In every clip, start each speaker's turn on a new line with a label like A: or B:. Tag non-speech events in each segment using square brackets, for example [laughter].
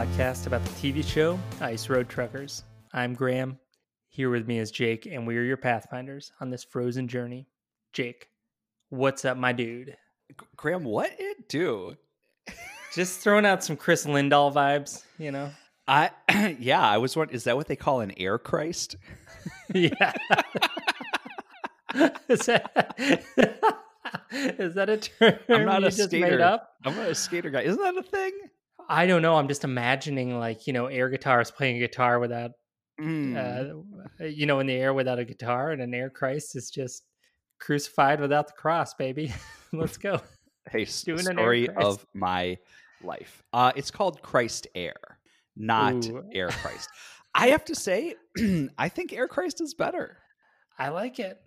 A: podcast about the TV show Ice Road Truckers. I'm Graham. Here with me is Jake, and we are your pathfinders on this frozen journey. Jake, what's up, my dude?
B: Graham, what it do? [laughs]
A: Just throwing out some Chris Lindahl vibes, you know?
B: I [clears throat] yeah, I was wondering, is that what they call an air Christ? [laughs]
A: yeah. [laughs] is, that, is that a term
B: I'm not a skater.
A: made up?
B: I'm not a skater guy. Isn't that a thing?
A: I don't know. I'm just imagining like, you know, air guitars playing a guitar without
B: Mm.
A: uh, you know, in the air without a guitar, and an air Christ is just crucified without the cross, baby. [laughs] Let's go. [laughs]
B: hey,
A: doing
B: story of my life. Uh, it's called Christ Air, not
A: Ooh.
B: Air [laughs] Christ. I have to say, [clears throat] I think Air Christ is better.
A: I like it.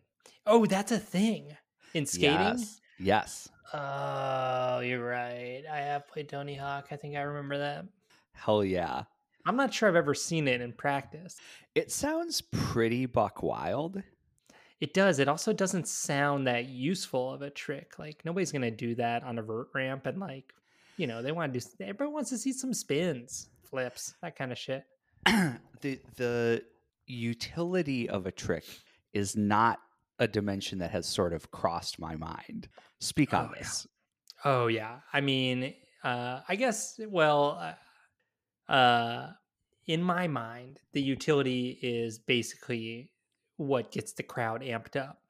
A: Oh, that's a thing in skating.
B: Yes. Yes.
A: Oh, you're right. I have played Tony Hawk. I think I remember that.
B: Hell yeah.
A: I'm not sure I've ever seen it in practice.
B: It sounds pretty buck wild.
A: It does. It also doesn't sound that useful of a trick. Like nobody's gonna do that on a vert ramp, and like, you know, they want to do. Everyone wants to see some spins, flips, that kind of shit. [clears throat]
B: the the utility of a trick is not a dimension that has sort of crossed my mind. Speak on
A: Oh, yeah.
B: this.
A: Oh yeah. I mean, uh, I guess. Well, uh, uh, in my mind, the utility is basically what gets the crowd amped up.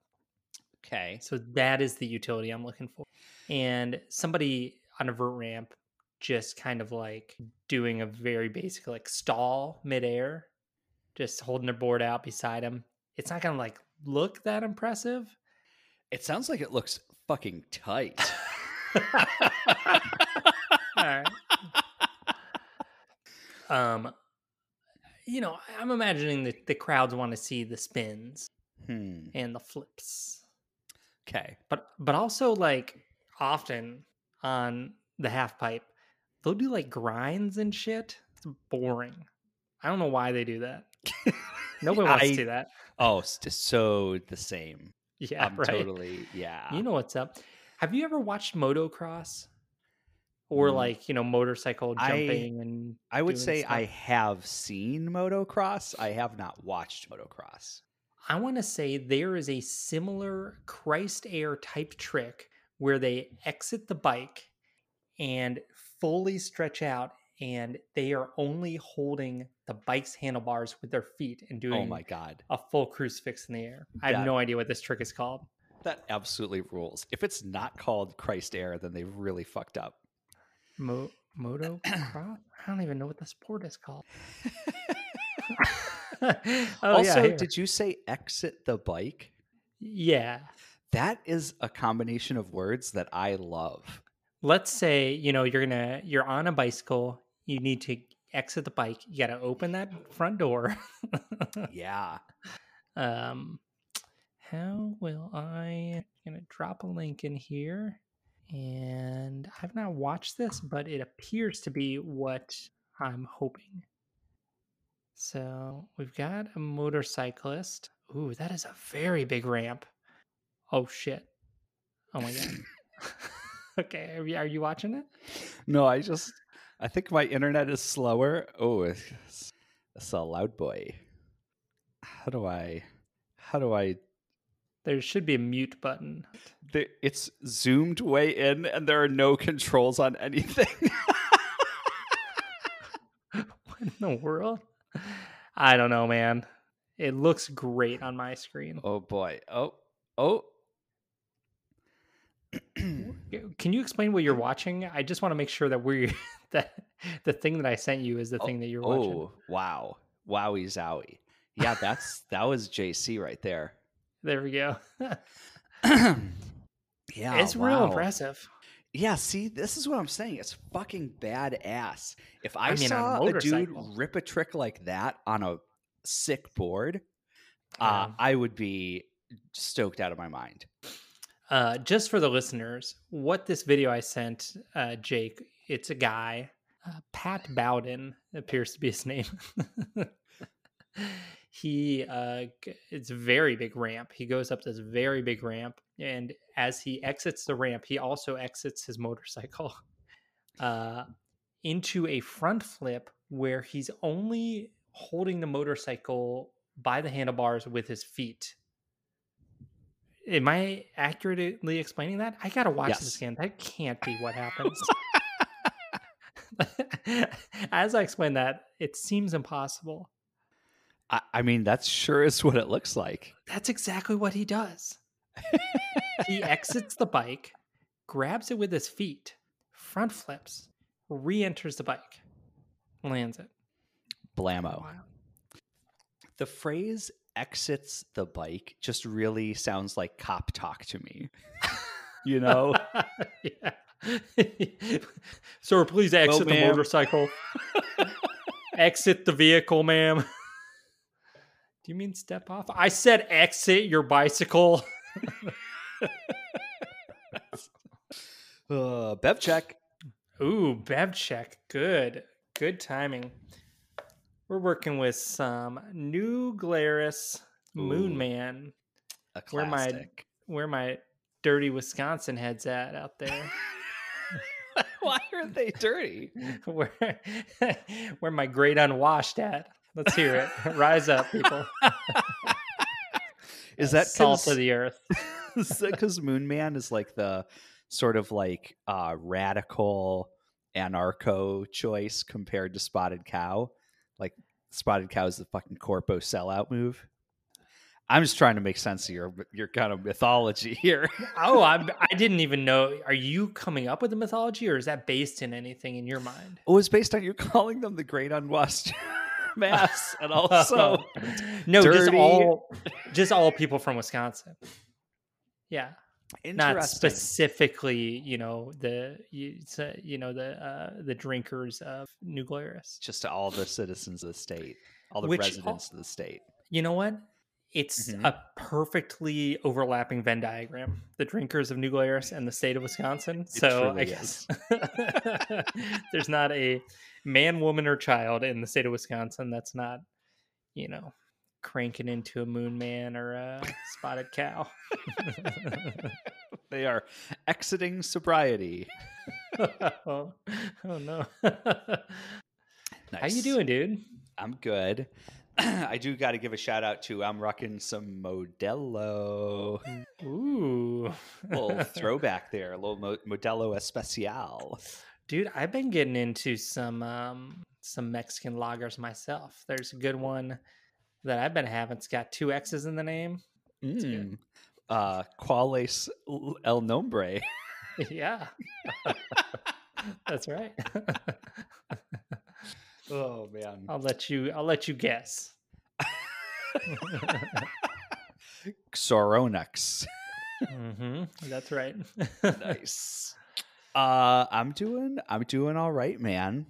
B: Okay.
A: So that is the utility I'm looking for. And somebody on a vert ramp just kind of like doing a very basic like stall midair, just holding their board out beside him. It's not gonna like look that impressive.
B: It sounds like it looks fucking tight. [laughs] [laughs]
A: All right. Um, you know, I'm imagining that the crowds want to see the spins
B: hmm.
A: and the flips,
B: Okay.
A: but but also like often on the half pipe, they'll do like grinds and shit. It's boring. I don't know why they do that. [laughs] Nobody wants
B: I-
A: to see that.
B: Oh, so the same.
A: Yeah,
B: I'm
A: right.
B: totally yeah.
A: You know what's up? Have you ever watched motocross? Or
B: Mm.
A: like, you know, motorcycle
B: I-
A: jumping and
B: I would say
A: stuff?
B: I have seen motocross. I have not watched motocross.
A: I want to say there is a similar Christ Air type trick where they exit the bike and fully stretch out, and they are only holding the bike's handlebars with their feet and oh doing
B: Oh my god.
A: a full crucifix in the air. I have no idea what this trick is called.
B: That absolutely rules. If it's not called Christ Air, then they've really fucked up.
A: Mo- moto cross? I don't even know what the sport is called. [laughs] oh,
B: also,
A: yeah,
B: did you say exit the bike?
A: yeah.
B: That is a combination of words that I love.
A: let's say you know you're gonna you're on a bicycle you need to exit the bike you gotta open that front door. [laughs]
B: Yeah.
A: um how will i gonna drop a link in here and i've not watched this but it appears to be what i'm hoping. So we've got a motorcyclist. Ooh that is a very big ramp. Oh shit. Oh my god. [laughs] [laughs] Okay are you, are you watching it?
B: No, I just I think my internet is slower. Oh, it's, it's a loud boy. How do I how do I
A: There should be a mute button.
B: the, it's zoomed way in and there are no controls on anything. [laughs]
A: what in the world? I don't know, man. It looks great on my screen.
B: oh boy. Oh. Oh. [clears throat]
A: Can you explain what you're watching? I just want to make sure that we're [laughs] that the thing that I sent you is the thing that you're watching.
B: Oh, wow. Wowie zowie. Yeah, that's that was JC right there.
A: There we go. [clears throat]
B: yeah.
A: it's real impressive.
B: Yeah, see, this is what I'm saying. It's fucking badass. If I,
A: I mean, on a
B: saw a, dude rip a trick like that on a sick board, uh,
A: Um,
B: I would be stoked out of my mind.
A: Uh, just for the listeners, what this video I sent uh, Jake, it's a guy, uh, Pat Bowden appears to be his name. [laughs] he, uh, it's a very big ramp. He goes up this very big ramp, and as he exits the ramp, he also exits his motorcycle [laughs] uh, into a front flip where he's only holding the motorcycle by the handlebars with his feet. Am I accurately explaining that? I gotta watch this again. That can't be what happens. [laughs] [laughs] As I explain that, it seems impossible.
B: I, I mean, that's sure is what it looks like.
A: That's exactly what he does. [laughs] he exits the bike, grabs it with his feet, front flips, re enters the bike, lands it.
B: Blammo.
A: Wow.
B: The phrase exits the bike just really sounds like cop talk to me. [laughs] you know? [laughs]
A: Sir, please exit the motorcycle. [laughs] exit the vehicle, ma'am. Do you mean step off? I said exit your bicycle.
B: Uh, Bev check.
A: Ooh, bev check. Good. Good timing. We're working with some new Glarus Moon. Man. Where my- Where my dirty Wisconsin heads at out there. [laughs]
B: Why are they dirty? [laughs]
A: where [laughs] where my great unwashed at. Let's hear it. Rise up, people.
B: Is that
A: salt of the earth?
B: is that because Moon Man is like the sort of like uh, radical anarcho choice compared to Spotted Cow? Like Spotted Cow is the fucking corpo sellout move. I'm just trying to make sense of your your kind of mythology here. [laughs]
A: Oh, I I didn't even know. Are you coming up with the mythology, or is that based in anything in your mind?
B: Oh, it was based on you calling them the Great Unwashed [laughs] Mass, and [laughs] also
A: no, just all just all people from Wisconsin. Yeah, not specifically, you know the you, you know the uh, the drinkers of New Glarus.
B: just to all the citizens of the state, all the
A: Which
B: residents of the state.
A: You know what? It's
B: Mhm.
A: a perfectly overlapping Venn diagram. The drinkers of New Glarus and the state of Wisconsin. So I guess [laughs] there's not a man, woman, or child in the state of Wisconsin that's not, you know, cranking into a moon man or a spotted cow. [laughs]
B: They are exiting sobriety. [laughs]
A: oh, oh no. How you doing, dude?
B: I'm good. [clears throat] I do got to give a shout out to I'm rocking some Modelo.
A: Ooh.
B: little [laughs] throwback there, a little Mo- Modelo Especial.
A: Dude, I've been getting into some um some Mexican lagers myself. There's a good one that I've been having. It's got two X's in the name.
B: Mm. Uh, Quales El Nombre. [laughs]
A: yeah. [laughs] That's right. [laughs]
B: Oh man,
A: I'll let you I'll let you guess.
B: Soronex.
A: hmm That's right.
B: nice. Uh, I'm doing. I'm doing all right, man.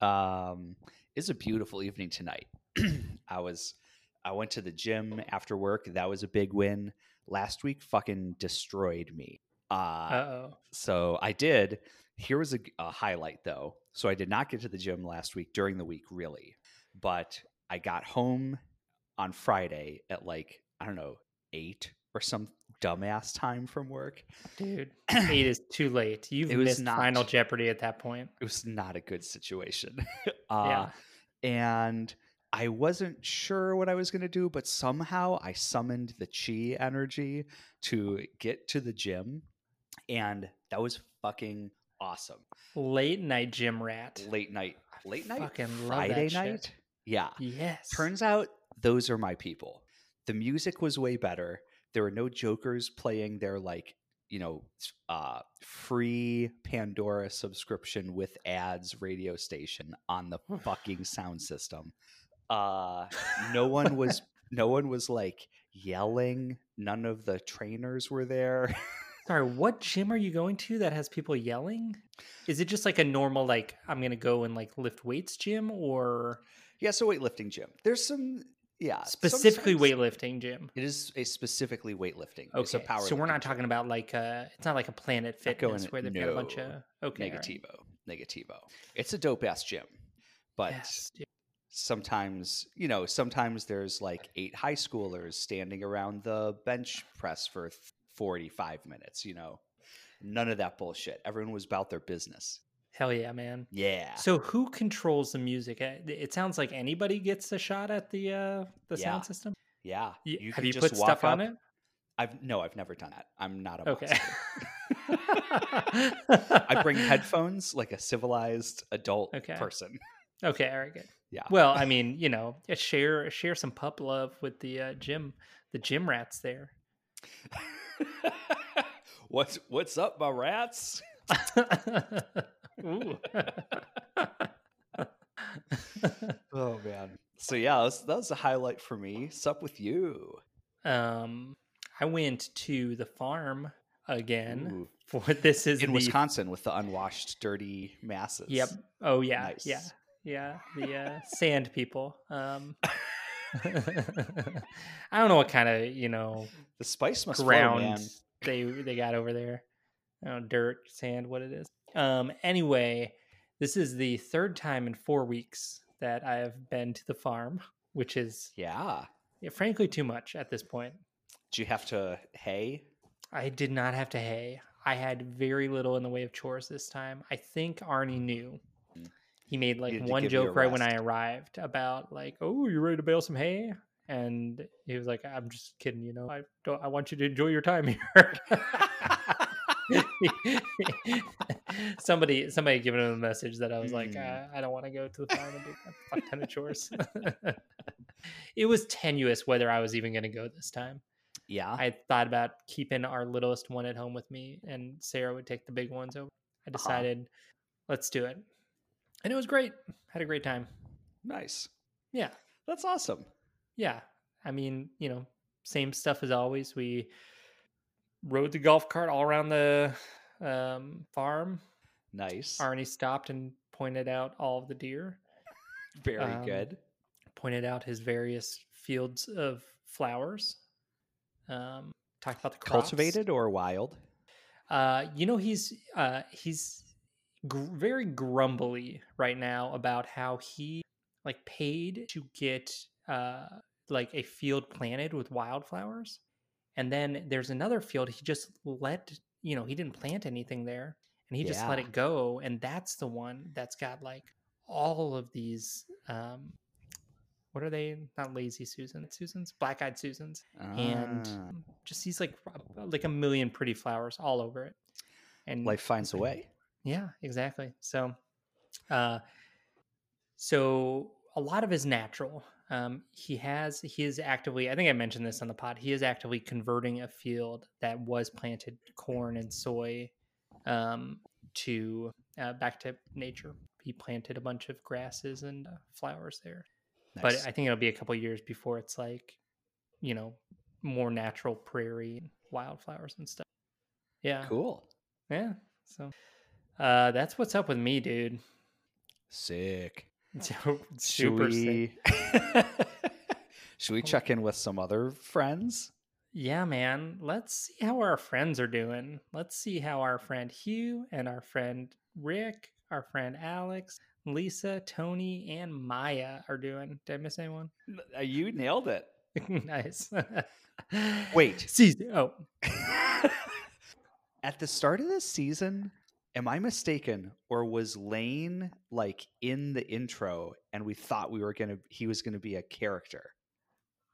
B: Um, it's a beautiful evening tonight. [clears throat] I was. I went to the gym after work. That was a big win. Last week, fucking destroyed me. Uh,
A: Uh-oh.
B: so I did. Here was a, a highlight though. So I did not get to the gym last week during the week, really, but I got home on Friday at like I don't know eight or some dumbass time from work.
A: Dude, [clears throat] eight is too late. You've
B: It was
A: missed
B: not.
A: Final Jeopardy at that point.
B: it was not a good situation. [laughs]
A: Yeah.
B: uh, And I wasn't sure what I was going to do, but somehow I summoned the chi energy to get to the gym. And that was fucking awesome.
A: Late night gym rat.
B: Late night, late night,
A: fucking
B: Friday
A: shit.
B: night. Yeah.
A: Yes.
B: Turns out those are my people. The music was way better. There were no jokers playing their like, you know, uh free Pandora subscription with ads radio station on the fucking sound system. Uh no one [laughs] was no one was like yelling. None of the trainers were there.
A: Sorry, [laughs] what gym are you going to that has people yelling? Is it just like a normal like I'm gonna go and like lift weights gym or
B: yeah, so weightlifting gym. There's some yeah,
A: specifically weightlifting gym?
B: It is a specifically weightlifting. A
A: Okay,
B: power
A: so we're not talking about like uh it's not like a Planet
B: going-
A: Fitness where they've got a bunch of okay all right.
B: negativo negativo it's a dope ass gym but
A: Yes.
B: Sometimes you know sometimes there's like eight high schoolers standing around the bench press for 45 minutes you know none of that bullshit everyone was about their business
A: Hell yeah, man.
B: Yeah.
A: So who controls the music? Uh, It sounds like anybody gets a shot at the uh the
B: Yeah.
A: sound system.
B: yeah. You
A: Have you
B: just
A: put stuff on it?
B: I've no, I've never done that. I'm not a
A: Okay. [laughs]
B: I bring [laughs] headphones like a civilized adult
A: Okay.
B: person.
A: Okay, all right, good.
B: Yeah.
A: Well, I mean, you know, share share some pup love with the uh, gym, the gym rats there. [laughs]
B: what's what's up, my rats? [laughs] Oh man. So yeah, that was, that was a highlight for me. Sup with you?
A: um, I went to the farm again
B: Ooh.
A: for this is
B: In
A: the
B: Wisconsin with the unwashed, dirty masses.
A: Yep. Oh yeah.
B: Nice.
A: Yeah. Yeah. The uh, [laughs] sand people. Um, I don't know what kind of you know
B: The spice must
A: ground
B: flow,
A: they they got over there. Know, dirt, sand, what it is. Um. Anyway, this is the third time in four weeks that I have been to the farm, which is
B: Yeah.
A: yeah, frankly too much at this point.
B: Did you have to hay?
A: I did not have to hay. I had very little in the way of chores this time. I think Arnie knew. He made like one
B: give you a
A: joke right when I arrived about like, "Oh, you ready to bale some hay?" And he was like, "I'm just kidding, you know. I don't. I want you to enjoy your time [laughs] here." [laughs] somebody, somebody giving him a message that I was like,
B: Mm.
A: uh, "I don't want to go to the farm and do a fuck ton of chores." [laughs] it was tenuous whether I was even going to go this time.
B: Yeah.
A: I thought about keeping our littlest one at home with me, and Sarah would take the big ones over. I
B: Uh-huh.
A: decided, let's do it, and it was great. Had a great time.
B: nice.
A: Yeah,
B: That's awesome.
A: yeah. I mean, you know, same stuff as always. We rode the golf cart all around the um, farm.
B: Nice.
A: Arnie stopped and pointed out all of the deer.
B: Very
A: um,
B: good.
A: Pointed out his various fields of flowers. Um, talked about the crops.
B: Cultivated or wild?
A: Uh, you know, he's uh, he's gr- very grumbly right now about how he like paid to get uh like a field planted with wildflowers, and then there's another field he just let you know he didn't plant anything there, and he just let it go, and that's the one that's got like all of these um. What are they? Not lazy Susan. Susans, black eyed Susans and
B: Ah,
A: just these like like a million pretty flowers all over it and
B: life finds a way.
A: Yeah exactly so uh so a lot of is natural um he has he is actively i think i mentioned this on the pod he is actively converting a field that was planted corn and soy um to uh, back to nature he planted a bunch of grasses and uh, flowers there but I think it'll be a couple years before it's like, you know, more natural prairie and wildflowers and stuff. Yeah.
B: cool.
A: Yeah. So uh that's what's up with me, dude.
B: Sick. [laughs]
A: So,
B: Should
A: super sick. [laughs]
B: Should we check in with some other friends?
A: Yeah, man. Let's see how our friends are doing. Let's see how our friend Hugh and our friend Rick, our friend Alex, Lisa, Tony, and Maya are doing. Did I miss anyone?
B: Uh, You nailed it. [laughs]
A: nice.
B: Wait.
A: See, oh,
B: At the start of this season, am I mistaken, or was Lane like in the intro and we thought we were gonna he was gonna be a character?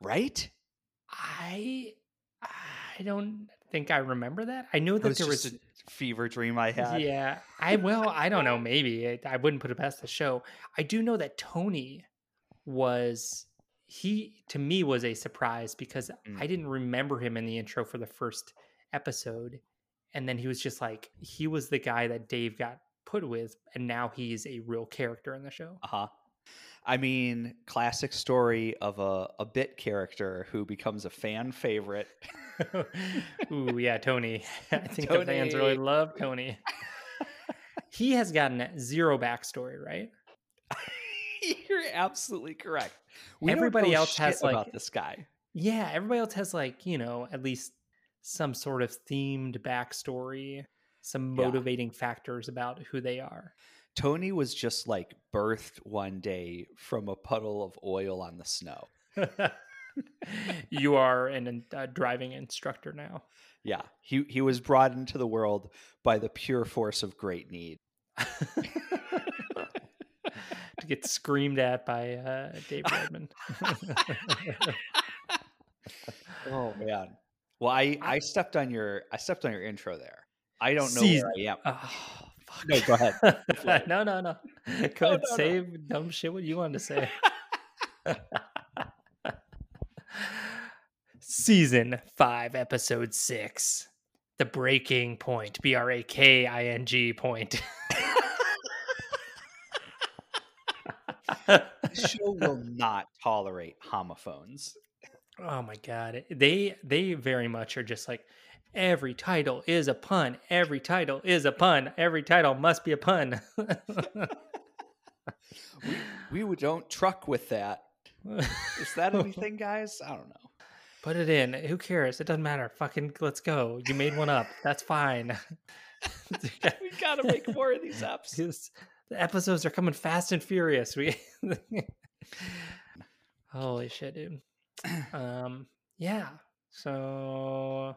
B: Right?
A: I I don't think I remember that. I know that
B: was
A: there was
B: a fever dream I had.
A: yeah. I well, I don't know. Maybe I, I wouldn't put it past the show. I do know that Tony was he to me was a surprise because
B: Mm.
A: I didn't remember him in the intro for the first episode, and then he was just like he was the guy that Dave got put with, and now he's a real character in the show.
B: Uh-huh. I mean, classic story of a, a bit character who becomes a fan favorite. [laughs] [laughs]
A: Ooh, yeah, Tony. [laughs] I think the fans really
B: Tony.
A: love Tony. he has gotten zero backstory, right?
B: You're absolutely correct. We
A: Everybody
B: know
A: else has, like-
B: about this guy.
A: Yeah, everybody else has like, you know, at least some sort of themed backstory, some
B: Yeah.
A: motivating factors about who they are.
B: Tony was just like birthed one day from a puddle of oil on the snow. [laughs]
A: you are an uh, driving instructor now.
B: Yeah, he he was brought into the world by the pure force of great need. [laughs]
A: to get screamed at by uh, Dave Redmond. [laughs]
B: oh man. Well, I I stepped on your I stepped on your intro there. I don't know
A: Season-
B: where I am.
A: oh, fuck.
B: No, go ahead. [laughs]
A: no, no, no. [laughs] Go
B: No,
A: ahead,
B: no, no.
A: dumb shit what you wanted to say. [laughs] Season 5, Episode 6. The Breaking Point. B R A K I N G point.
B: This show will not tolerate homophones.
A: Oh my god. They they very much are just like every title is a pun. Every title is a pun. Every title must be a pun. [laughs]
B: We we don't truck with that. Is that [laughs] anything, guys? I don't know.
A: Put it in. Who cares? It doesn't matter. Fucking let's go. You made one up. That's fine. [laughs]
B: We gotta make more of these apps.
A: This- the episodes are coming fast and furious. We Holy shit, dude. Um yeah. So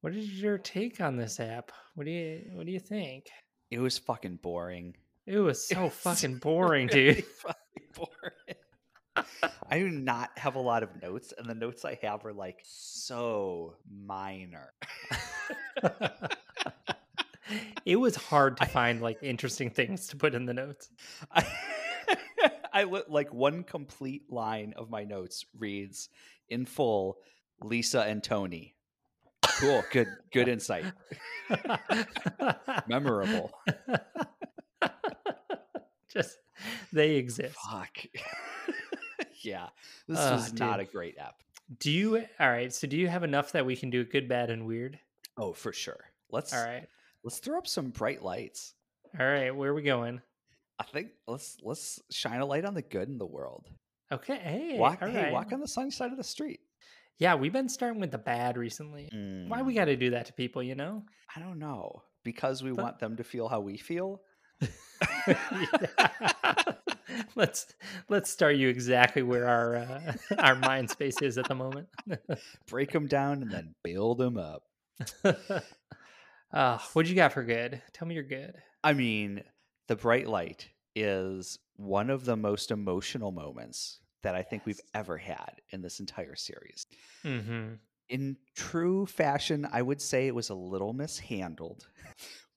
A: what is your take on this app? What do you what do you think?
B: It was fucking boring.
A: It was [laughs]
B: It
A: so
B: was
A: fucking [laughs] boring,
B: really
A: dude. [laughs]
B: fucking boring. I do not have a lot of notes, and the notes I have are like so minor.
A: it was hard to find like interesting things to put in the notes.
B: I, I look like one complete line of my notes reads in full Lisa and Tony. Cool, good, good insight. Memorable. [laughs]
A: Just they exist.
B: Fuck. [laughs] yeah, this
A: Ah,
B: was not a great app.
A: Do you all right? So do you have enough that we can do good, bad, and weird?
B: Oh, for sure. Let's
A: All right,
B: let's throw up some bright lights.
A: all right. Where are we going?
B: I think let's let's shine a light on the good in the world.
A: Okay, hey,
B: walk, hey,
A: right.
B: walk on the sunny side of the street.
A: Yeah, we've been starting with the bad recently. Why we
B: Mm,
A: got to do that to people? You know?
B: I don't know because we
A: But-
B: want them to feel how we feel. [laughs]
A: let's let's start you exactly where our uh, [laughs] our mind space is at the moment.
B: Break them down and then build them up. [laughs]
A: uh, what you got for good? Tell me you're good.
B: I mean, the bright light is one of the most emotional moments that I think we've ever had in this entire series.
A: Mm-hmm.
B: In true fashion, I would say it was a little mishandled,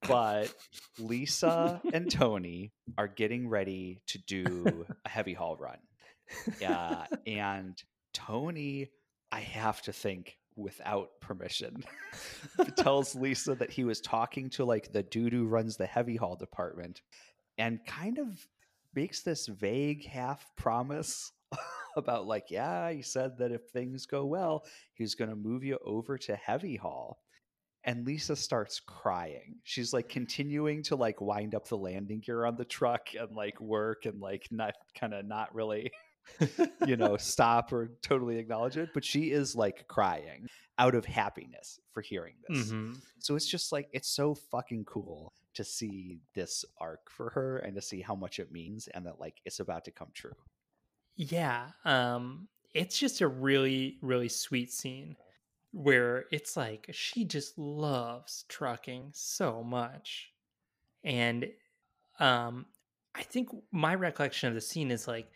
B: but Lisa and [laughs] Tony are getting ready to do a heavy haul run. Yeah, [laughs] and Tony, I have to think without permission, [laughs] tells Lisa that he was talking to like the dude who runs the heavy haul department and kind of makes this vague half promise [laughs] about like, yeah, he said that if things go well, he's going to move you over to heavy haul. And Lisa starts crying. She's like continuing to like wind up the landing gear on the truck and like work and like not kind of not really [laughs] you know, stop or totally acknowledge it, but she is like crying out of happiness for hearing this.
A: hmm
B: So it's just like it's so fucking cool to see this arc for her and to see how much it means and that like it's about to come true.
A: Yeah. Um, it's just a really, really sweet scene where it's like she just loves trucking so much. And um I think my recollection of the scene is like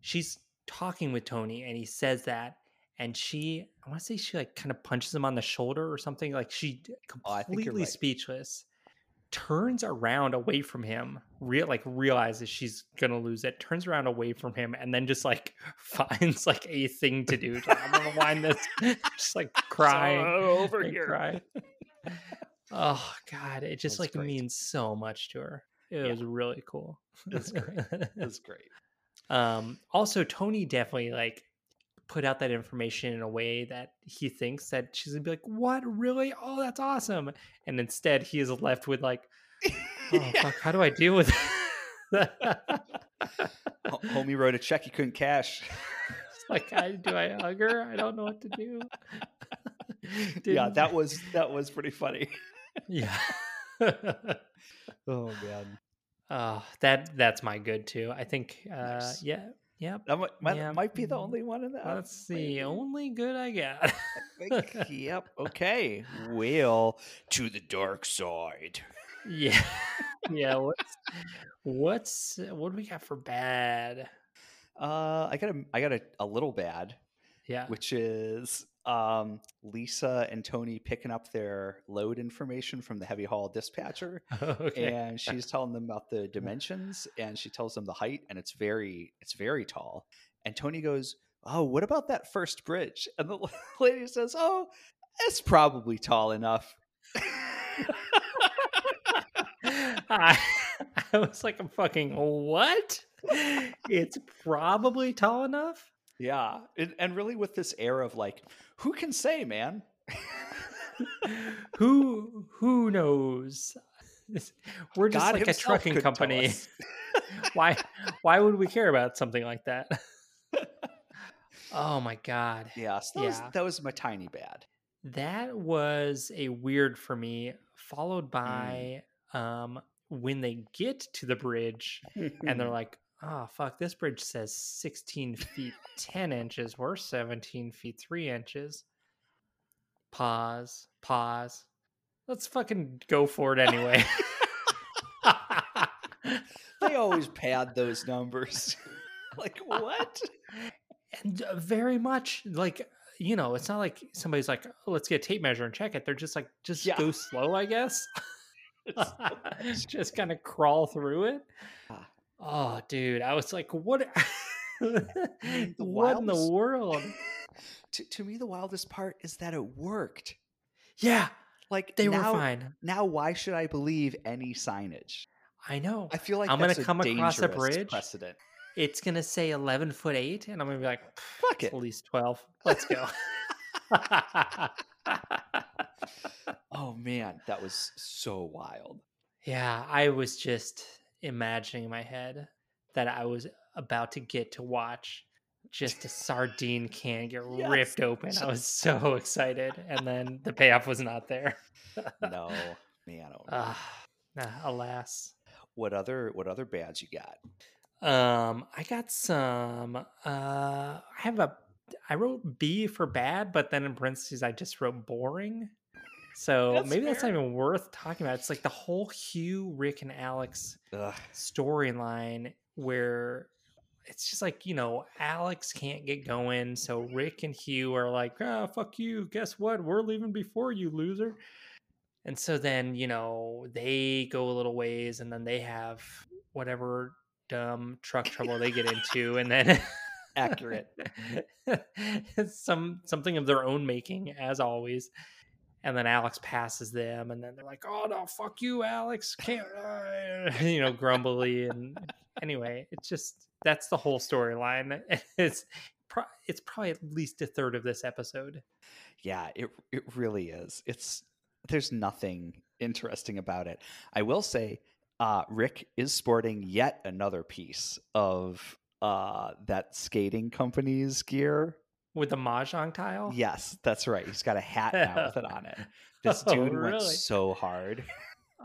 A: she's talking with Tony and he says that and she I want to say she like kind of punches him on the shoulder or something like she
B: Oh, I think you're
A: completely
B: right.
A: speechless turns around away from him real like realizes she's gonna lose it turns around away from him and then just like [laughs] finds like a thing to do like, i'm gonna wind this [laughs] just like crying
B: over here.
A: crying. [laughs] oh god it just
B: That's
A: like
B: great.
A: means so much to her it
B: Yeah.
A: was really cool
B: That's great. That's great.
A: Um also tony definitely like put out that information in a way that he thinks that she's gonna be like what really oh that's awesome and instead he is left with like [laughs] oh
B: Yeah.
A: fuck how do i deal with it
B: Homie wrote a check he couldn't cash. [laughs]
A: like I, do i hug her i don't know what to do [laughs]
B: yeah, that was that was pretty funny.
A: yeah
B: Oh man.
A: Oh, that that's my good too. I think uh
B: Nice.
A: yeah, yep.
B: That might, might,
A: Yeah.
B: might be the only one in that.
A: That's the
B: maybe.
A: only good I got.
B: I think, [laughs] yep. Okay. Well, to the dark side.
A: yeah. [laughs] [laughs] yeah. What's what's what do we got for bad?
B: Uh, I got a, I got a, a little bad,
A: Yeah.
B: which is um, Lisa and Tony picking up their load information from the heavy haul dispatcher, [laughs]
A: okay.
B: and [laughs] she's telling them about the dimensions, and she tells them the height, and it's very it's very tall. And Tony goes, "Oh, what about that first bridge?" And the [laughs] lady says, "Oh, it's probably tall enough."
A: I, I was like, I'm fucking what? It's probably tall enough.
B: Yeah, and, and really with this air of like, who can say, man?
A: Who who knows? [laughs] We're just
B: God
A: like a trucking company. [laughs] [laughs] why why would we care about something like that? oh my god.
B: Yeah, so that, Was,
A: Yeah.
B: that was my tiny bad.
A: That was a weird for me, followed by um when they get to the bridge and they're like, oh fuck, this bridge says 16 feet 10 inches. We're 17 feet 3 inches. Pause. Pause. Let's fucking go for it anyway. [laughs]
B: they always [laughs] pad those numbers. [laughs] like what?
A: and uh, very much like you know it's not like somebody's like oh, let's get a tape measure and check it they're just like just
B: Yeah.
A: go slow i guess just kind of crawl through it
B: Ah.
A: Oh dude i was like what [laughs] what in the world [laughs]
B: to, to me, the wildest part is that it worked.
A: yeah
B: Like
A: they
B: now,
A: were fine
B: Now, why should I believe any signage?
A: i know
B: I feel like
A: I'm gonna come across a bridge.
B: precedent.
A: it's gonna say 11 foot 8 and i'm gonna be like
B: Fuck it.
A: at least 12 let's go [laughs]
B: Oh man, that was so wild.
A: Yeah, I was just imagining in my head that I was about to get to watch just a sardine can get [laughs]
B: Yes,
A: ripped open. I was so excited, and then the payoff was not there. [laughs]
B: No, man.
A: Ah, alas.
B: what other what other bads you got?
A: Um, I got some. Uh, I have a. I wrote B for bad, but then in parentheses I just wrote boring. So
B: That's
A: maybe that's not even worth talking about. It's like the whole Hugh, Rick, and Alex storyline where it's just like you know alex can't get going so rick and hugh are like ah fuck you guess what we're leaving before you loser and so then you know they go a little ways and then they have whatever dumb truck trouble they get into and then
B: Accurate. [laughs]
A: some something of their own making as always and then alex passes them and then they're like oh no fuck you alex can't uh," [laughs] [laughs] you know grumbly and anyway it's just that's the whole storyline [laughs] it's pro- it's probably at least a third of this episode
B: Yeah, it it really is. It's there's nothing interesting about it. I will say, uh, Rick is sporting yet another piece of uh, that skating company's gear.
A: With the mahjong tile
B: Yes, that's right. He's got a hat now with it on it. [laughs] This
A: Oh,
B: dude went so hard.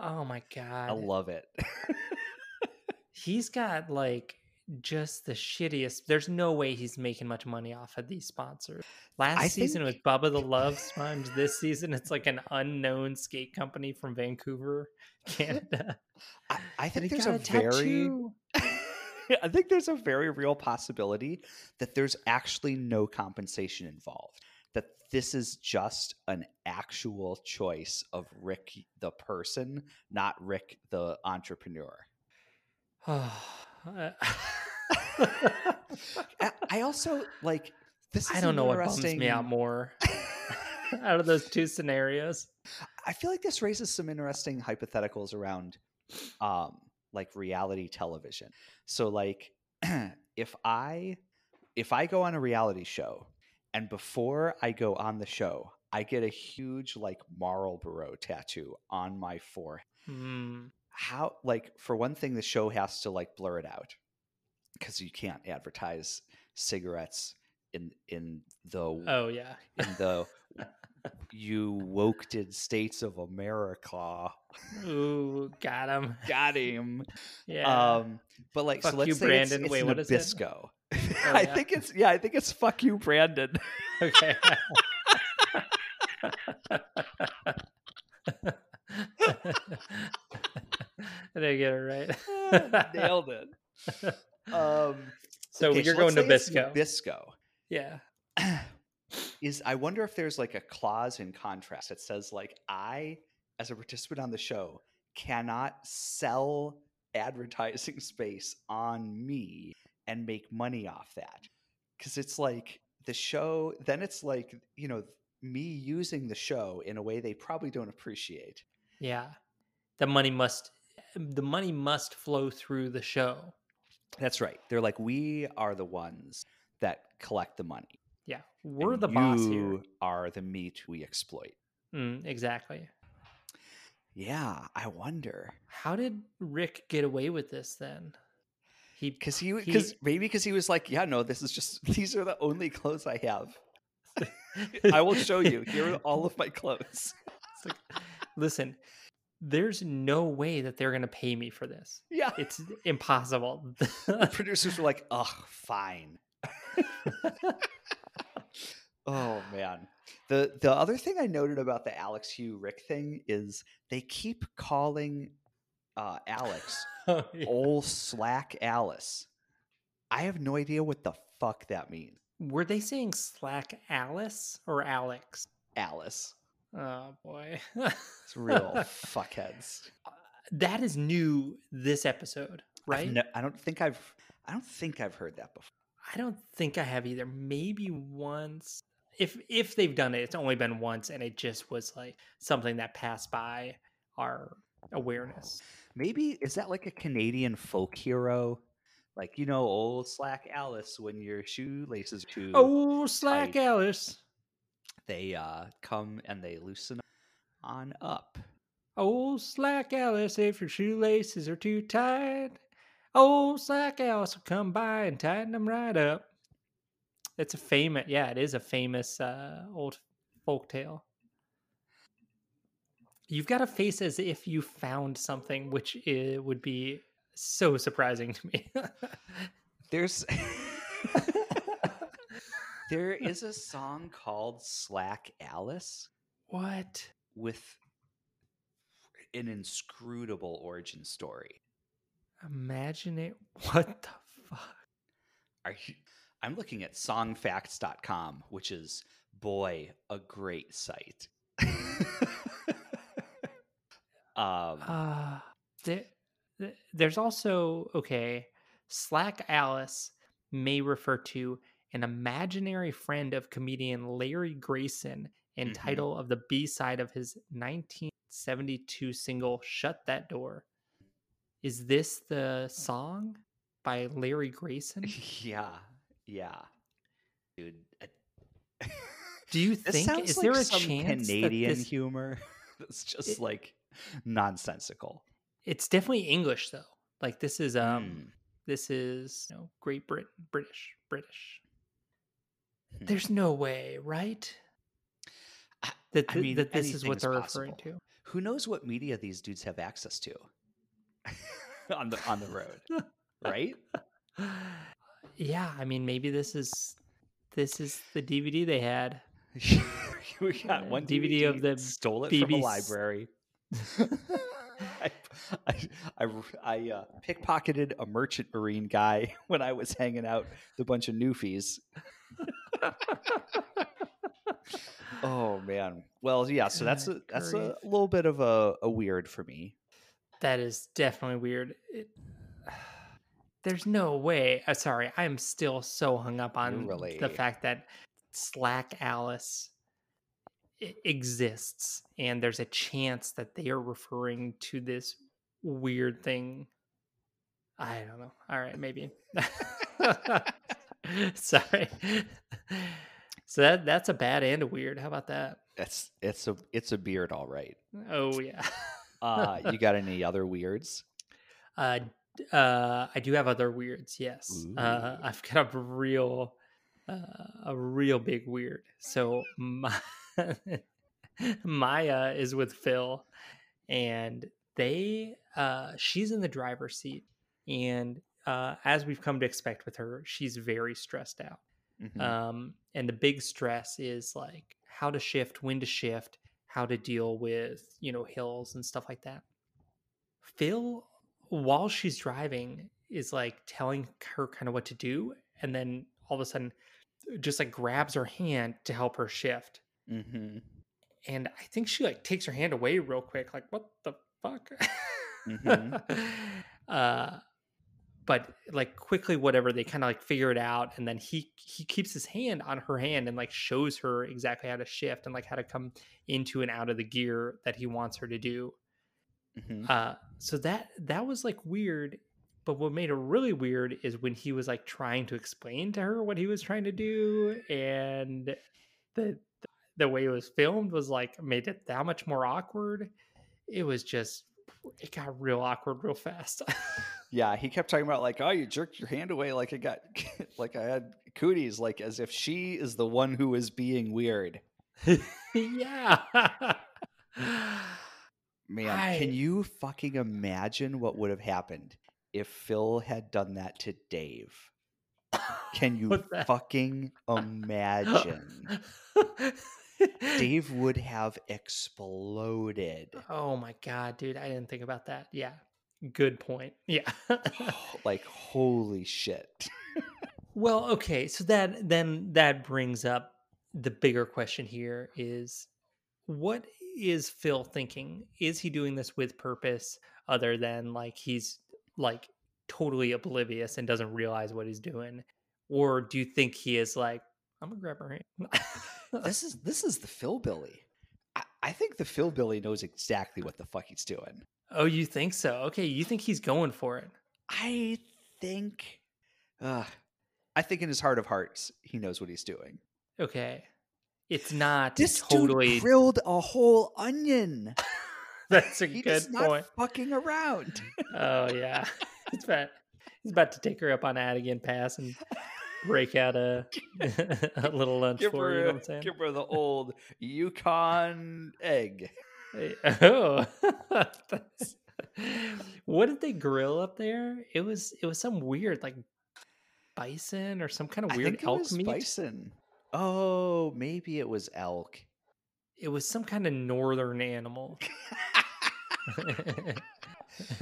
A: oh my god
B: I love it. [laughs]
A: he's got like just the shittiest. There's no way he's making much money off of these sponsors. Last
B: I
A: season
B: think-
A: was Bubba the Love Sponge. This season it's like an unknown skate company from Vancouver, [laughs] Canada.
B: I, I think
A: he
B: there's a very
A: tattoo. [laughs]
B: I think there's a very real possibility that there's actually no compensation involved. That this is just an actual choice of Rick the person, not Rick the entrepreneur. [sighs] [sighs] I- also like this. Is
A: I don't know what bums me out more [laughs] [laughs] out of those two scenarios.
B: I feel like this raises some interesting hypotheticals around um like reality television. So like [clears throat] if I if I go on a reality show and before I go on the show, I get a huge like Marlboro tattoo on my forehead.
A: Hmm.
B: How like for one thing the show has to like blur it out cuz you can't advertise cigarettes in in the
A: Oh yeah.
B: in the you woked states of America.
A: Ooh, got him. [laughs]
B: Got him.
A: Yeah.
B: Um, but like,
A: Fuck
B: so let's
A: you,
B: say
A: Brandon.
B: It's, it's
A: Wait, what is it?
B: Nabisco. [laughs]
A: Oh,
B: I think it's yeah. I think it's fuck you, Brandon. [laughs]
A: okay. did I get it right?
B: Ah, Nailed it. Um,
A: so
B: okay,
A: you're
B: let's
A: going Nabisco.
B: Nabisco.
A: yeah. [clears throat]
B: is I wonder if there's like a clause in contract that says like I as a participant on the show cannot sell advertising [laughs] space on me and make money off that because it's like the show then it's like you know me using the show in a way they probably don't appreciate
A: Yeah. The money must the money must flow through the show.
B: that's right they're like we are the ones that collect the money
A: Yeah. We're
B: and
A: the boss here.
B: you are the meat we exploit
A: Mm, exactly.
B: yeah i wonder
A: How did Rick get away with this then? He
B: because he because maybe because he was like yeah no this is just [laughs] these are the only clothes i have [laughs] i will show you here are all of my clothes [laughs]
A: It's like, listen, there's no way that they're going to pay me for this.
B: yeah
A: It's impossible.
B: the producers were like ugh fine oh man the the other thing i noted about the alex hugh rick thing is they keep calling uh alex [laughs]
A: Oh, yeah.
B: old slack alice i have no idea what the fuck that means
A: Were they saying Slack Alice or Alex?
B: alice
A: Oh boy.
B: it's real [laughs] fuckheads
A: that is new this episode, right?
B: ne- I don't think I've I don't think I've heard that before.
A: I don't think I have either. Maybe once. If if they've done it, it's only been once, and it just was like something that passed by our awareness.
B: Maybe is that like a Canadian folk hero? Like you know, old slack Alice when your shoelaces are too
A: Oh, Slack
B: tight.
A: Alice.
B: they uh come and they loosen on up.
A: Oh, Slack Alice, if your shoelaces are too tight. Oh, Slack Alice will come by and tighten them right up. It's a famous, yeah, it is a famous uh, old folk tale. You've got a face as if you found something, which would be so surprising to me. [laughs]
B: There's [laughs] there is a song called Slack Alice
A: what?
B: with an inscrutable origin story.
A: Imagine it. What the fuck?
B: Are you, I'm looking at songfacts.com, which is boy a great site. [laughs] um,
A: Uh, there, there's also okay. Slack Alice may refer to an imaginary friend of comedian Larry Grayson and
B: Mhm.
A: title of the B side of his 1972 single "Shut That Door." Is this the song by Larry Grayson? [laughs]
B: yeah, yeah, dude.
A: Do you think is
B: like
A: there a
B: some
A: chance
B: Canadian
A: that this,
B: humor [laughs] that's just
A: It-
B: like nonsensical.
A: it's definitely English though? Like this is um
B: Mm.
A: this is you know, Great Britain, British, British.
B: Hmm.
A: There's no way, right?
B: I-
A: That,
B: I mean,
A: that this is what they're referring to.
B: Who knows what media these dudes have access to [laughs] on the on the road, [laughs] right?
A: Yeah, I mean, maybe this is this is the DVD they had. [laughs]
B: we [laughs] got one
A: DVD of the
B: stole it from a library. [laughs] I, I, I, I uh, pickpocketed a merchant marine guy when I was hanging out with a bunch of newfies. Oh man. Well, yeah. So that's a that's a little bit of a, a weird for me.
A: that is definitely weird. It, there's no way. Uh, sorry, I'm still so hung up on
B: really-
A: the fact that Slack Alice exists, and there's a chance that they are referring to this weird thing. I don't know. All right, maybe. [laughs] sorry. So that that's a bad and a weird. How about that?
B: It's it's a it's a beard, all right.
A: Oh yeah.
B: Uh, you got any [laughs] other weirds?
A: Uh, uh, I do have other weirds. Yes, uh, I've got a real, uh, a real big weird. So my, [laughs] Maya is with Phil, and they, uh, she's in the driver's seat, and uh, as we've come to expect with her, she's very stressed out.
B: Mhm.
A: Um, and the big stress is like how to shift, when to shift, how to deal with, you know, hills and stuff like that. Phil while she's driving is like telling her kind of what to do and then all of a sudden just like grabs her hand to help her shift
B: Mm-hmm.
A: and i think she like takes her hand away real quick like what the fuck
B: Mhm. [laughs]
A: uh but like quickly whatever they kind of like figure it out and then he he keeps his hand on her hand and like shows her exactly how to shift and like how to come into and out of the gear that he wants her to do
B: Mm-hmm.
A: uh so that that was like weird but what made it really weird is when he was like trying to explain to her what he was trying to do and the the way it was filmed was like made it that much more awkward it was just it got real awkward real fast [laughs]
B: Yeah, he kept talking about like, oh, you jerked your hand away like I got [laughs] like I had cooties, like as if she is the one who is being weird. [laughs]
A: yeah
B: Man,
A: I-
B: can you fucking imagine what would have happened if Phil had done that to Dave? Can you fucking imagine? [laughs] Dave would have exploded.
A: oh my god dude i didn't think about that yeah good point yeah [laughs] oh,
B: like holy shit.
A: Well, okay, so that then that brings up the bigger question here is what is Phil thinking? Is he doing this with purpose other than like he's like totally oblivious and doesn't realize what he's doing? Or do you think he is like I'm to grab her hand?
B: This is this is the Phil Billy. I, I think the Phil Billy knows exactly what the fuck he's doing.
A: oh, you think so? Okay, you think he's going for it.
B: I think uh, I think in his heart of hearts, he knows what he's doing.
A: Okay. It's not
B: This
A: totally
B: dude grilled a whole onion. [laughs]
A: That's a
B: He
A: good point.
B: fucking around. [laughs]
A: Oh yeah, he's about he's about to take her up on Atigun Pass and break out a [laughs] a little lunch
B: give,
A: for her. You know what I'm saying?
B: give her the old Yukon egg.
A: Hey, Oh, That's- what did they grill up there? It was it was some weird like bison or some kind of
B: I
A: weird
B: think it
A: elk
B: was
A: meat.
B: bison. Oh, maybe it was elk.
A: It was some kind of northern animal. [laughs]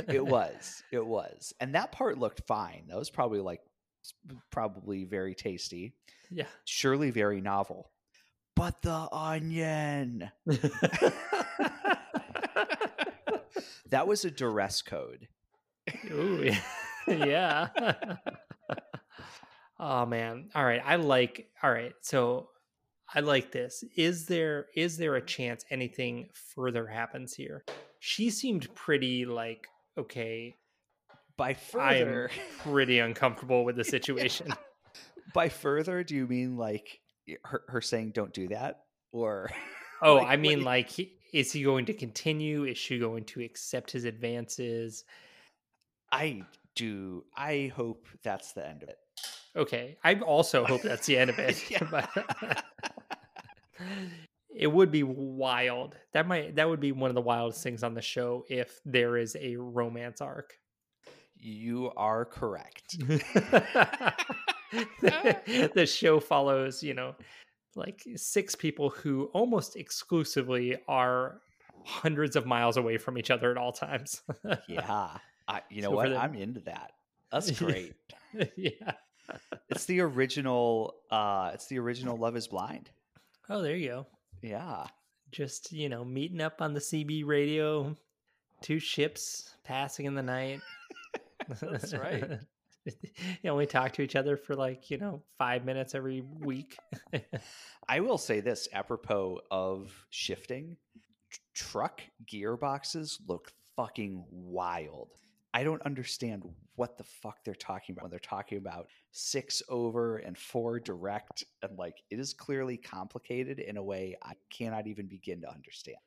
B: it was. It was. And that part looked fine. That was probably like probably very tasty.
A: Yeah.
B: Surely very novel. But the onion. [laughs] That was a duress code.
A: Ooh, yeah. [laughs] yeah. Yeah. oh man. All right. I like all right. So I like this. Is there is there a chance anything further happens here? She seemed pretty like okay,
B: By further,
A: I am pretty uncomfortable with the [laughs] situation.
B: by further, do you mean like her, her saying don't do that? Or [laughs]
A: Oh,
B: Like,
A: I mean
B: you-
A: like he, is he going to continue? Is she going to accept his advances?
B: I do I hope that's the end of it.
A: Okay. I also hope that's the end of it. [laughs] [laughs] It would be wild. That might that would be one of the wildest things on the show if there is a romance arc.
B: You are correct. [laughs]
A: the show follows, you know, like six people who almost exclusively are hundreds of miles away from each other at all times.
B: Yeah. I, you know
A: So
B: what?
A: them-
B: I'm into that. That's great.
A: yeah.
B: It's the original uh it's the original Love is Blind.
A: Oh, there you go.
B: Yeah.
A: Just, you know, meeting up on the CB radio, two ships passing in the night.
B: That's right. [laughs]
A: you only talk to each other for like, you know, five minutes every week.
B: I will say this apropos of shifting tr- truck gearboxes look fucking wild. I don't understand what the fuck they're talking about when they're talking about six over and four direct. And like, it is clearly complicated in a way I cannot even begin to understand.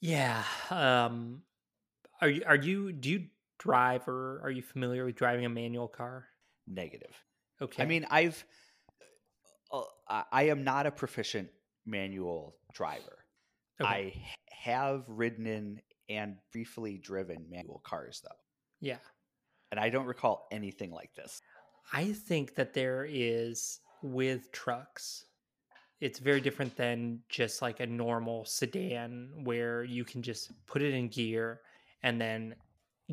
A: yeah. Um are you are you do you drive or are you familiar with driving a manual car?
B: Negative.
A: Okay.
B: I mean, I've, uh, I am not a proficient manual driver.
A: Okay.
B: I have ridden in and briefly driven manual cars though.
A: Yeah.
B: and I don't recall anything like this.
A: I think that there is with trucks. It's very different than just like a normal sedan where you can just put it in gear and then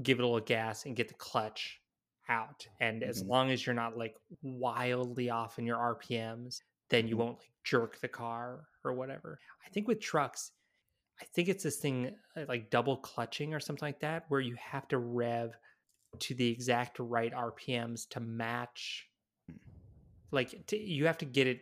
A: give it a little gas and get the clutch out. And as
B: Mhm.
A: long as you're not like wildly off in your RPMs, then you
B: Mhm.
A: won't like jerk the car or whatever. I think with trucks, I think it's this thing uh, like double clutching or something like that, where you have to rev to the exact right RPMs to match.
B: Hmm.
A: Like to, you have to get it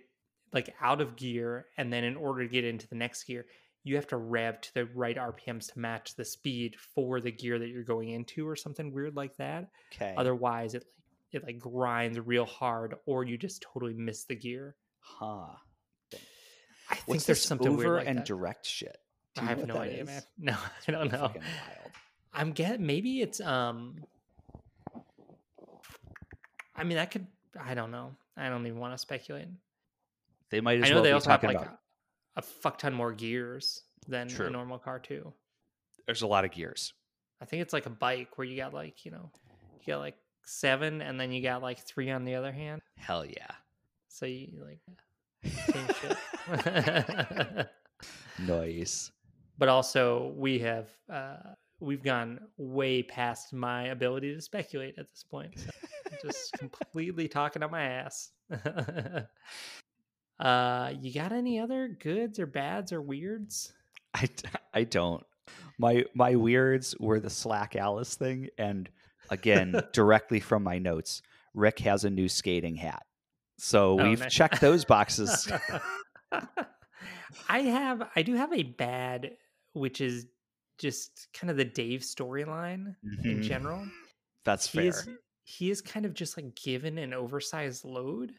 A: like out of gear, and then in order to get into the next gear, you have to rev to the right RPMs to match the speed for the gear that you're going into, or something weird like that.
B: Okay.
A: Otherwise, it like it like grinds real hard, or you just totally miss the gear.
B: huh.
A: I think
B: What's
A: there's
B: this
A: something
B: over
A: weird like
B: and
A: that.
B: direct shit? Do
A: I have no idea,
B: is?
A: man. [laughs] No, I don't know.
B: Wild.
A: I'm get maybe it's um. I mean, that could. I don't know. I don't even want to speculate.
B: They might as
A: I know
B: well
A: they
B: be
A: also have
B: talking
A: like a, a fuck ton more gears than
B: True.
A: a normal car too.
B: There's a lot of gears.
A: I think it's like a bike where you got like you know, you got like seven, and then you got like three on the other hand.
B: Hell yeah.
A: So you like same shit. [laughs]
B: Nice.
A: But also we have uh we've gone way past my ability to speculate at this point so just [laughs] completely talking on my ass [laughs] uh you got any other goods or bads or weirds
B: I, I don't. My my weirds were the Slack Alice thing, and again, [laughs] directly from my notes, Rick has a new skating hat. So
A: Oh,
B: we've
A: nice.
B: checked those boxes.
A: i have i do have a bad which is just kind of the dave storyline in
B: Mhm.
A: general
B: That's
A: he
B: fair.
A: is he is kind of just like given an oversized load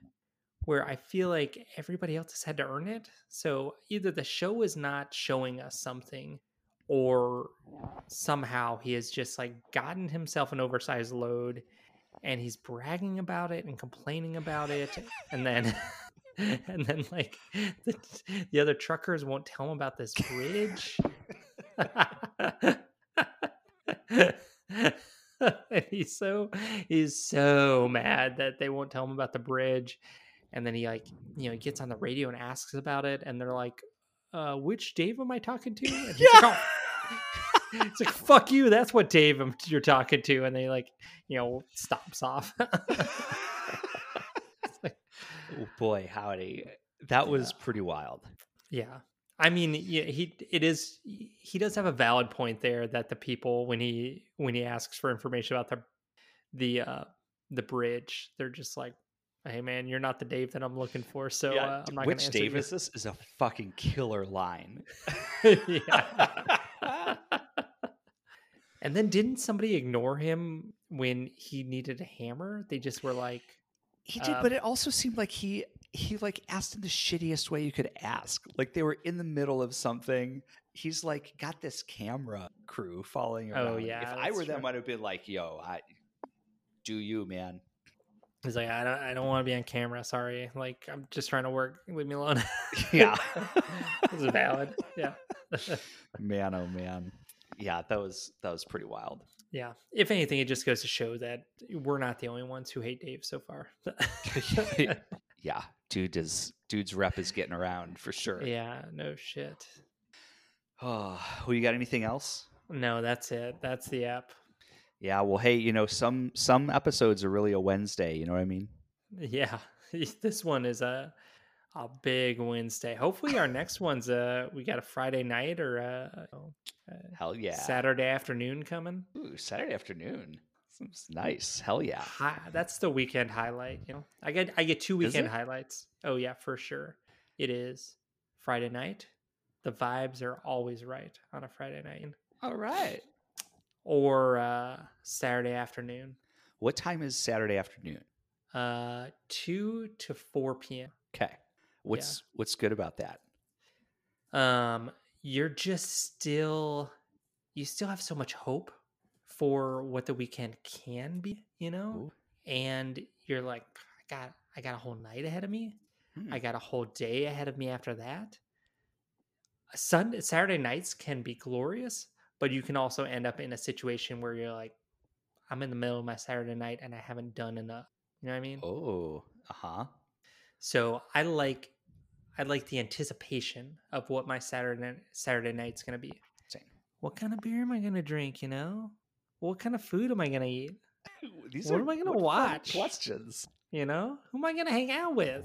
A: where I feel like everybody else has had to earn it. So either the show is not showing us something or somehow he has just like gotten himself an oversized load and he's bragging about it and complaining about it and then [laughs] and then like the, the other truckers won't tell him about this [laughs] bridge [laughs] he's so he's so mad that they won't tell him about the bridge and then he like you know he gets on the radio and asks about it and they're like uh which dave am i talking to [laughs] and he's like, "Oh." [laughs] it's like fuck you that's what dave you're talking to and they like you know stops off like,
B: Oh boy, howdy. That was pretty wild.
A: yeah i mean yeah, he it is he does have a valid point there that the people when he when he asks for information about the the uh the bridge they're just like hey man you're not the dave that i'm looking for so
B: Yeah,
A: uh, i'm not
B: Which
A: gonna answer
B: Dave
A: you.
B: is this? Is a fucking killer line. [laughs] [laughs]
A: and then didn't somebody ignore him when he needed a hammer they just were like
B: He did,
A: Uh,
B: but it also seemed like he he like asked in the shittiest way you could ask. Like they were in the middle of something. He's like got this camera crew following oh, around.
A: Oh, yeah,
B: If I were them. I'd have been like, "Yo, I do you, man."
A: he's like i don't i don't want to be on camera sorry like i'm just trying to work leave me alone [laughs]
B: Yeah. [laughs]
A: this is valid yeah [laughs]
B: man, oh man. Yeah, that was that was pretty wild.
A: Yeah. If anything, it just goes to show that we're not the only ones who hate Dave so far.
B: Yeah, dude is dude's rep is getting around for sure.
A: yeah, no shit.
B: Oh, [sighs] well, you got anything else?
A: No, that's it. That's the app.
B: Yeah, well, hey, you know, some some episodes are really a Wednesday. You know what I mean? [laughs]
A: Yeah. [laughs] This one is a a big Wednesday. Hopefully our [laughs] next one's uh we got a Friday night or a, a
B: Hell yeah!
A: Saturday afternoon coming.
B: Ooh, Saturday afternoon. Nice. Hell yeah!
A: Hi, that's the weekend highlight, you know. I get I get two weekend highlights. Oh yeah, for sure. It is Friday night. The vibes are always right on a Friday night.
B: All right.
A: or uh, Saturday afternoon,
B: What time is Saturday afternoon?
A: uh, two to four p.m.
B: Okay. What's what's good about that?
A: Um, you're just still, you still have so much hope for what the weekend can be, you know,
B: Ooh.
A: and you're like, I got, I got a whole night ahead of me.
B: Hmm.
A: I got a whole day ahead of me after that. Sunday, Saturday nights can be glorious, but you can also end up in a situation where you're like, I'm in the middle of my Saturday night and I haven't done enough. You know what I mean?
B: Oh, uh huh.
A: So I like, I like the anticipation of what my Saturday Saturday night's gonna be.
B: Same.
A: What kind of beer am I gonna drink? You know, what kind of food am I gonna eat? [laughs]
B: These
A: What
B: are
A: am I gonna watch?
B: Questions.
A: You know, who am I gonna hang out with?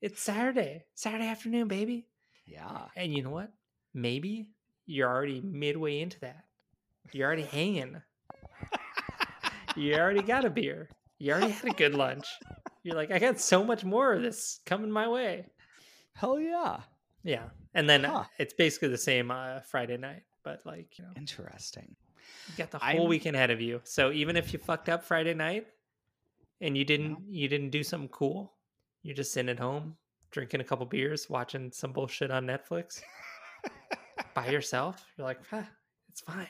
A: It's Saturday, Saturday afternoon, baby.
B: Yeah.
A: And you know what? Maybe you're already midway into that. You're already hanging. you already got a beer. You already had a good lunch. You're like, I got so much more of this coming my way.
B: Hell yeah.
A: Yeah. And then
B: Huh.
A: it's basically the same uh, Friday night, but like, you know,
B: Interesting.
A: You got the whole
B: I'm-
A: weekend ahead of you. So even if you fucked up Friday night and you didn't you didn't do something cool, you're just sitting at home, drinking a couple beers, watching some bullshit on Netflix by [laughs] yourself. You're like, ah, it's fine.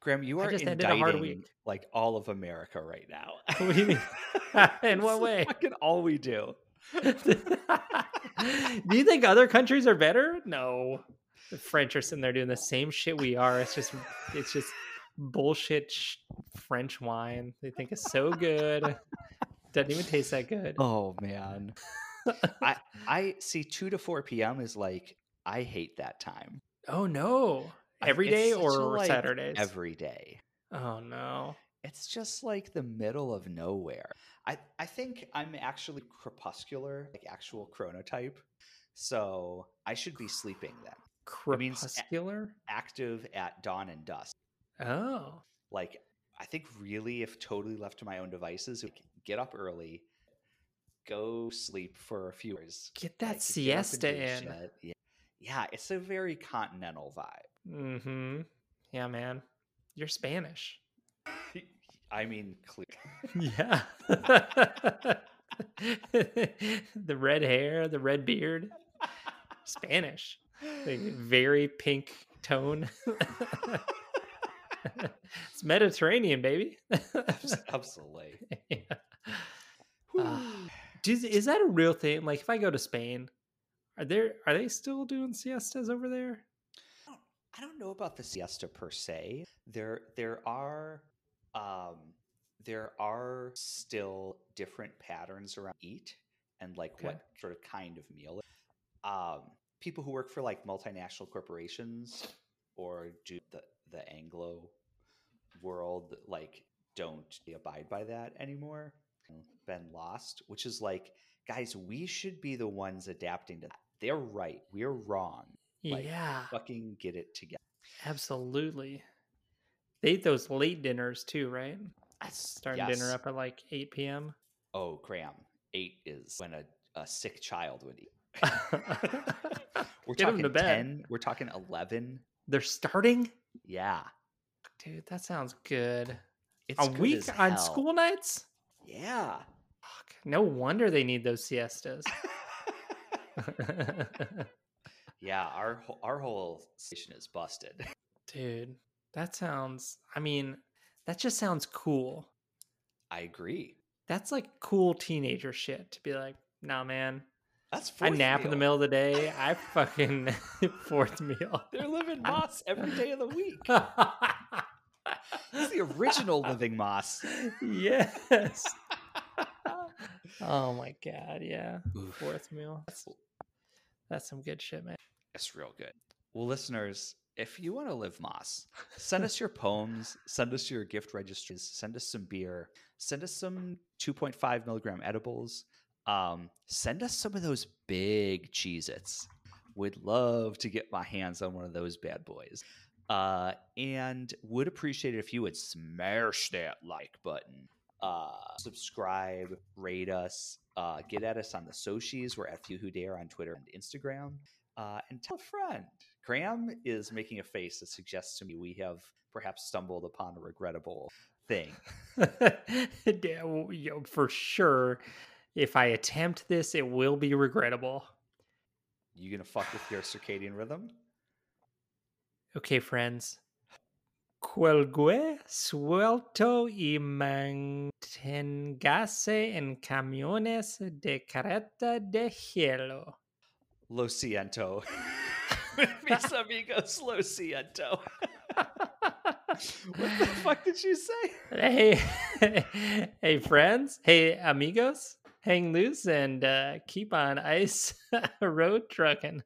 B: Graham, you are
A: just ended a hard
B: indicting
A: week.
B: like all of America right now. [laughs]
A: What do you mean? [laughs] In what way?
B: Fucking all we do.
A: do you think other countries are better? No. The French are sitting there doing the same shit we are. It's just it's just bullshit sh- French wine. They think is so good. [laughs] Doesn't even taste that good.
B: Oh man. I [laughs] I see 2 to 4 p.m. is like I hate that time.
A: Oh no. Every day or
B: like,
A: Saturdays?
B: Every day.
A: Oh no.
B: It's just like the middle of nowhere. I I think I'm actually crepuscular, like actual chronotype. So I should be sleeping then. It means
A: Crepuscular?
B: Active at dawn and dusk.
A: Oh.
B: like I think really if totally left to my own devices, we get up early, go sleep for a few hours.
A: Get that
B: get and
A: siesta
B: do
A: in.
B: Yeah. yeah, it's a very continental vibe.
A: Mm-hmm. Yeah, man. You're Spanish. [laughs]
B: I mean, clear. [laughs]
A: Yeah. [laughs] the red hair, the red beard. Spanish. Like, very pink tone. It's Mediterranean, baby. [laughs] [laughs]
B: Absolutely.
A: Yeah. Uh, Does, is that a real thing? Like, if I go to Spain, are there are they still doing siestas over there?
B: I don't know about the siesta per se. There there are um there are still different patterns around eat and like
A: Okay.
B: what sort of kind of meal. Um people who work for like multinational corporations or do the the Anglo world like don't abide by that anymore. Been lost, which is like guys, we should be the ones adapting to that. They're right. We're wrong. Like,
A: yeah,
B: Fucking get it together.
A: absolutely. They eat those late dinners too, right? Starting dinner up at like 8 p.m.
B: Oh, Graham, eight is when a, a sick child would eat. [laughs] We're
A: Get
B: talking
A: to bed.
B: 10, we're talking 11.
A: They're starting?
B: Yeah.
A: Dude, that sounds good.
B: It's
A: a
B: good
A: week on
B: hell.
A: school nights?
B: Yeah.
A: Fuck. No wonder they need those siestas. [laughs]
B: yeah, our whole, our whole station is busted. [laughs]
A: Dude, that sounds, I mean, that just sounds cool.
B: I agree.
A: That's like cool teenager shit to be like, nah, man.
B: That's
A: I nap in the middle of the day. I fucking [laughs] fourth meal.
B: They're living más every day of the week. It's the original [laughs] living más.
A: yes. [laughs] oh my god, yeah.
B: Oof.
A: Fourth meal. That's, that's some good shit, man.
B: It's real good. Well, listeners, if you want to live Más, send us your poems, send us your gift registries, send us some beer, send us some 2.5 milligram edibles, um, send us some of those big Cheez Its. Would love to get my hands on one of those bad boys. Uh, and would appreciate it if you would smash that like button. Uh, subscribe, rate us, uh, get at us on the socials. We're at Few Who Dare on Twitter and Instagram uh, and tell a friend. Graham is making a face that suggests to me we have perhaps stumbled upon a regrettable thing. [laughs]
A: Yeah, well, for sure. If I attempt this, it will be regrettable.
B: You gonna fuck with your circadian rhythm?
A: Okay, friends. Cuelgue suelto y mantengase en camiones de carreta de hielo.
B: Lo siento. [laughs] Mis amigos, lo siento. [laughs] what the fuck did you say?
A: Hey, [laughs] hey, friends. Hey, amigos. Hang loose and uh, keep on ice [laughs] road trucking.